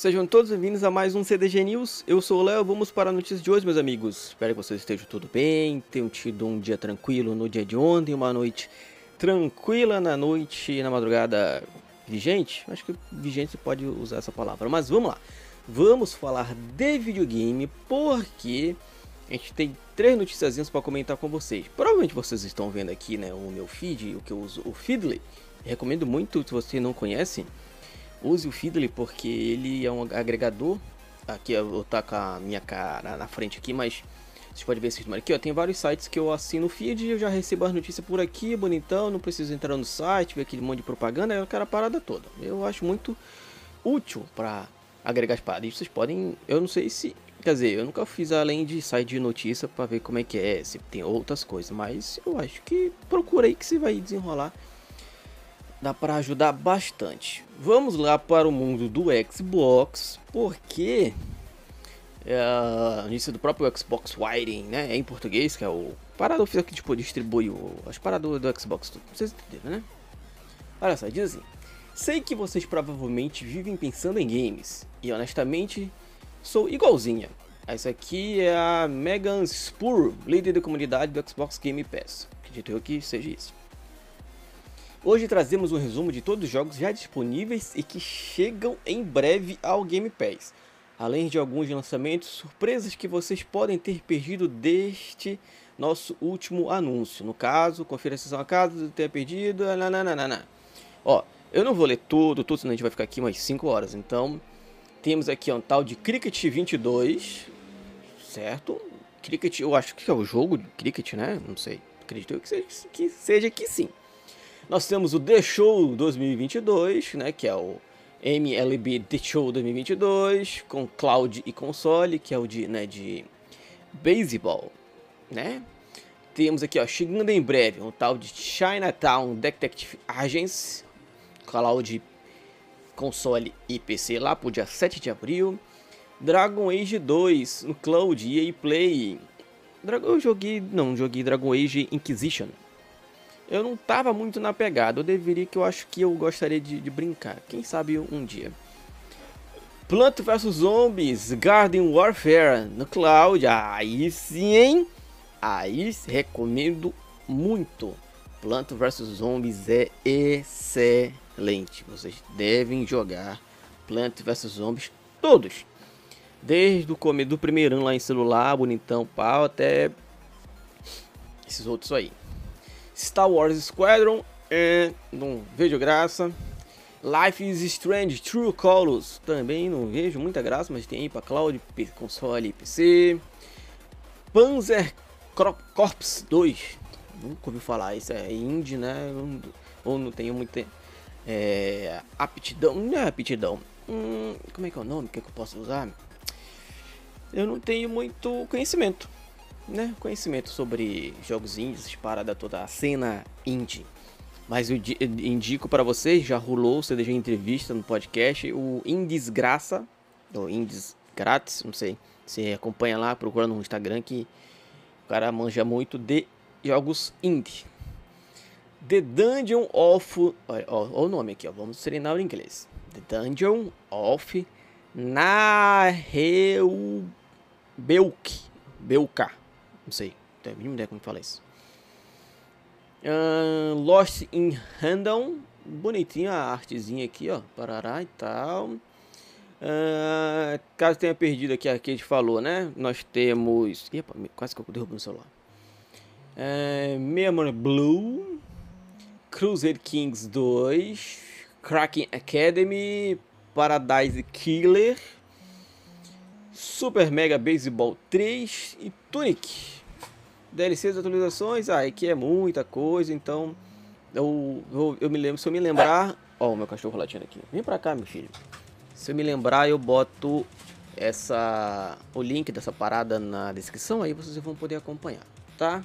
Sejam todos bem-vindos a mais um CDG News. Eu sou o Léo, vamos para a notícia de hoje, meus amigos. Espero que vocês estejam tudo bem, tenham tido um dia tranquilo no dia de ontem, uma noite tranquila na noite, na madrugada vigente. Acho que vigente pode usar essa palavra, mas vamos lá. Vamos falar de videogame porque a gente tem três noticiazinhas para comentar com vocês. Provavelmente vocês estão vendo aqui, né, o meu feed, o que eu uso, o Feedly. Recomendo muito, se você não conhece, use o Feedly porque ele é um agregador. Aqui eu vou estar com a minha cara na frente aqui, mas vocês podem ver esse número aqui, ó. Tem vários sites que eu assino o feed eu já recebo as notícias por aqui, bonitão. Não preciso entrar no site, ver aquele monte de propaganda, é aquela parada toda. Eu acho muito útil para agregar as paradas. Vocês podem, eu não sei se, quer dizer, eu nunca fiz além de site de notícia para ver como é que é, se tem outras coisas, mas eu acho que procurei que você vai desenrolar dá para ajudar bastante. Vamos lá para o mundo do Xbox, porque é a notícia do próprio Xbox Wiring, né? É em português, que é o parado oficial que tipo, distribui o, as paradas do Xbox. Vocês entenderam, né? Olha só, diz assim. Sei que vocês provavelmente vivem pensando em games, e honestamente sou igualzinha. Essa aqui é a Megan Spur, líder da comunidade do Xbox Game Pass. Acredito eu que seja isso. Hoje trazemos um resumo de todos os jogos já disponíveis e que chegam em breve ao Game Pass, além de alguns lançamentos surpresas que vocês podem ter perdido deste nosso último anúncio. No caso, confira a sessão a casa, ter perdido, nananana. Ó, eu não vou ler tudo, tudo, senão a gente vai ficar aqui umas 5 horas. Então, temos aqui um tal de Cricket 22, certo? Cricket, eu acho que é o jogo de Cricket, né? Não sei. Acredito que seja que, seja que sim. Nós temos o The Show 2022, né, que é o MLB The Show 2022, com cloud e console, que é o de, né, de baseball, né? Temos aqui, ó, chegando em breve, um tal de Chinatown Detective Agency, cloud, console e PC lá pro dia 7 de abril. Dragon Age 2 no cloud EA Play. Dragon, eu joguei, não, joguei Dragon Age Inquisition eu não tava muito na pegada. Eu deveria que eu acho que eu gostaria de, de brincar. Quem sabe um dia. Plant vs Zombies Garden Warfare no cloud. Aí sim, hein? Aí recomendo muito. Plant vs Zombies é excelente. Vocês devem jogar Plant vs Zombies todos. Desde o começo do primeiro ano lá em celular, bonitão, pau, até esses outros aí. Star Wars Squadron, não vejo graça. Life is Strange True Colors, também não vejo muita graça, mas tem aí para cloud, console e PC. Panzer Corps 2, nunca ouvi falar, isso é indie, né? Ou não tenho muita é, aptidão, não é aptidão. Hum, como é que é o nome que, é que eu posso usar? Eu não tenho muito conhecimento né, conhecimento sobre jogos indies, parada toda a cena indie. Mas eu indico para vocês, já rolou CDG entrevista no podcast, o Indies Graça, ou Indies Grátis, não sei. Você acompanha lá, procura no Instagram que o cara manja muito de jogos indie. The Dungeon of. Olha, o nome aqui, ó, vamos treinar o inglês. The Dungeon of Naheubelk. Belka. Não sei, não tenho a mínima ideia como fala isso. Uh, Lost in Random. Bonitinha a artezinha aqui, ó. Parará e tal. Uh, caso tenha perdido aqui a que a gente falou, né? Nós temos. Epa, quase que eu derrubo no celular. Uh, Memory Blue. Crusader Kings 2. Kraken Academy. Paradise Killer. Super Mega Baseball 3 e Tunic. DLCs atualizações, ah, aqui é muita coisa, então eu, eu, eu me lembro, se eu me lembrar, ó, o meu cachorro latindo aqui. Vem pra cá, meu filho. Se eu me lembrar, eu boto essa o link dessa parada na descrição, aí vocês vão poder acompanhar, tá?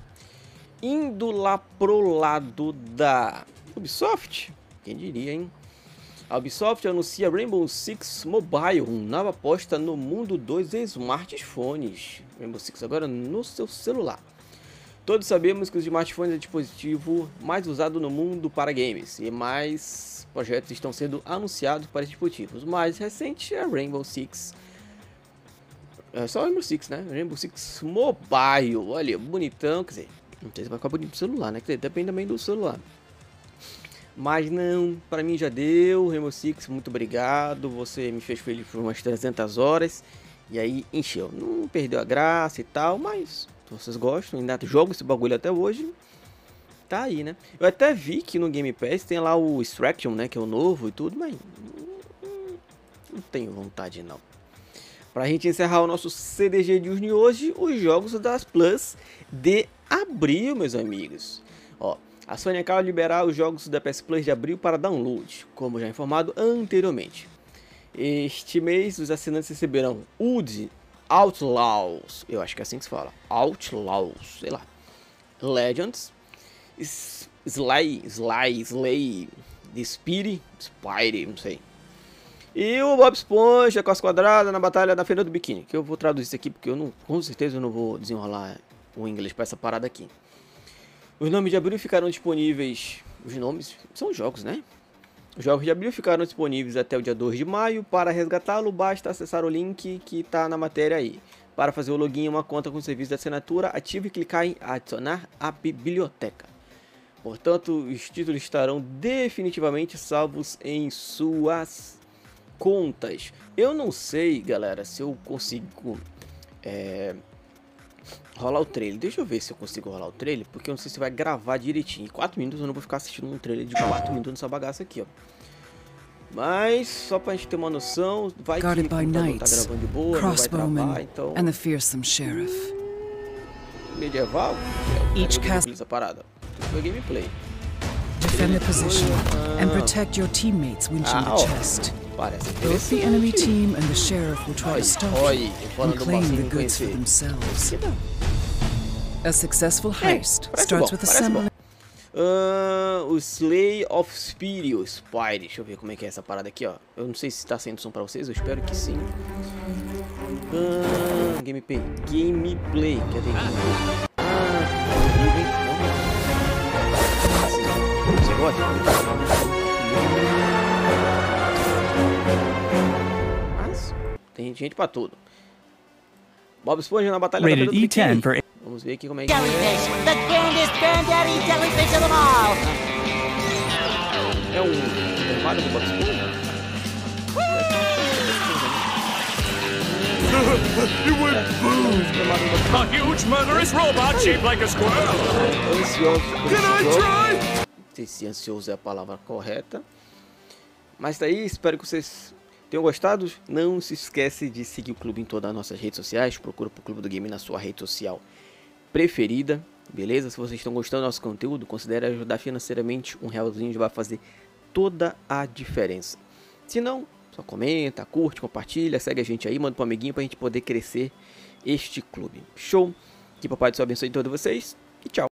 Indo lá pro lado da Ubisoft, quem diria, hein? A Ubisoft anuncia Rainbow Six Mobile, nova aposta no mundo dos smartphones. Rainbow Six agora no seu celular. Todos sabemos que os smartphones é o dispositivo mais usado no mundo para games e mais projetos estão sendo anunciados para dispositivos. O mais recente é Rainbow Six. É só Rainbow Six, né? Rainbow Six Mobile. Olha, bonitão. Quer dizer, não sei se vai ficar bonito no celular, né? Quer dizer, depende também do celular. Mas não, para mim já deu. Rainbow Six, muito obrigado. Você me fez feliz por umas 300 horas. E aí encheu. Não perdeu a graça e tal, mas vocês gostam, ainda jogo esse bagulho até hoje. Tá aí, né? Eu até vi que no Game Pass tem lá o Extraction, né? Que é o novo e tudo, mas. Não tenho vontade não. Pra gente encerrar o nosso CDG News de hoje, os jogos das Plus de abril, meus amigos. Ó, a Sony acaba de liberar os jogos da PS Plus de abril para download, como já informado anteriormente. Este mês, os assinantes receberão Wood Outlaws, eu acho que é assim que se fala, Outlaws, sei lá, Legends, Sly, Sly, Slay, Spire, Spire, não sei. E o Bob Esponja com as quadradas na batalha da Feira do Biquíni, que eu vou traduzir isso aqui porque eu não, com certeza eu não vou desenrolar o inglês para essa parada aqui. Os nomes de abril ficarão disponíveis, os nomes são jogos, né? Os jogos de abril ficaram disponíveis até o dia 2 de maio. Para resgatá-lo, basta acessar o link que está na matéria aí. Para fazer o login em uma conta com o serviço de assinatura, ative e clicar em adicionar a biblioteca. Portanto, os títulos estarão definitivamente salvos em suas contas. Eu não sei, galera, se eu consigo é, rolar o trailer. Deixa eu ver se eu consigo rolar o trailer, porque eu não sei se vai gravar direitinho. Em 4 minutos eu não vou ficar assistindo um trailer de 4 minutos nessa bagaça aqui, ó. Mas, só pra gente ter uma noção, vai que o computador tá gravando de boa, não vai travar, então... And the fearsome sheriff. Medieval? É, Each cast... essa parada. Foi gameplay. Defend the position and protect your teammates winching ah, the chest. Parece Both the enemy team and the sheriff will try to stop you and claim the goods for themselves. A successful heist starts with assembling. Uh, o Slay of Spirit, Spy. Deixa eu ver como é que é essa parada aqui, ó. Eu não sei se está sendo som pra vocês, eu espero que sim. Uh, gameplay. Gameplay. Cadê? Ah, Você gosta? Tem gente pra tudo. Bob Esponja na batalha Rated da E10 for... Vamos ver aqui como é que Jellyfish, é. É um intervalo do Bob Esponja? you went boom! A huge murderous robot shaped like a squirrel! Ansioso. Can I try? Não sei se ansioso é a palavra correta. Mas tá aí, espero que vocês Tenham gostado? Não se esquece de seguir o clube em todas as nossas redes sociais. Procura o Clube do Game na sua rede social preferida. Beleza? Se vocês estão gostando do nosso conteúdo, considere ajudar financeiramente. Um realzinho já vai fazer toda a diferença. Se não, só comenta, curte, compartilha, segue a gente aí, manda um amiguinho para a gente poder crescer este clube. Show? Que papai do céu abençoe todos vocês e tchau.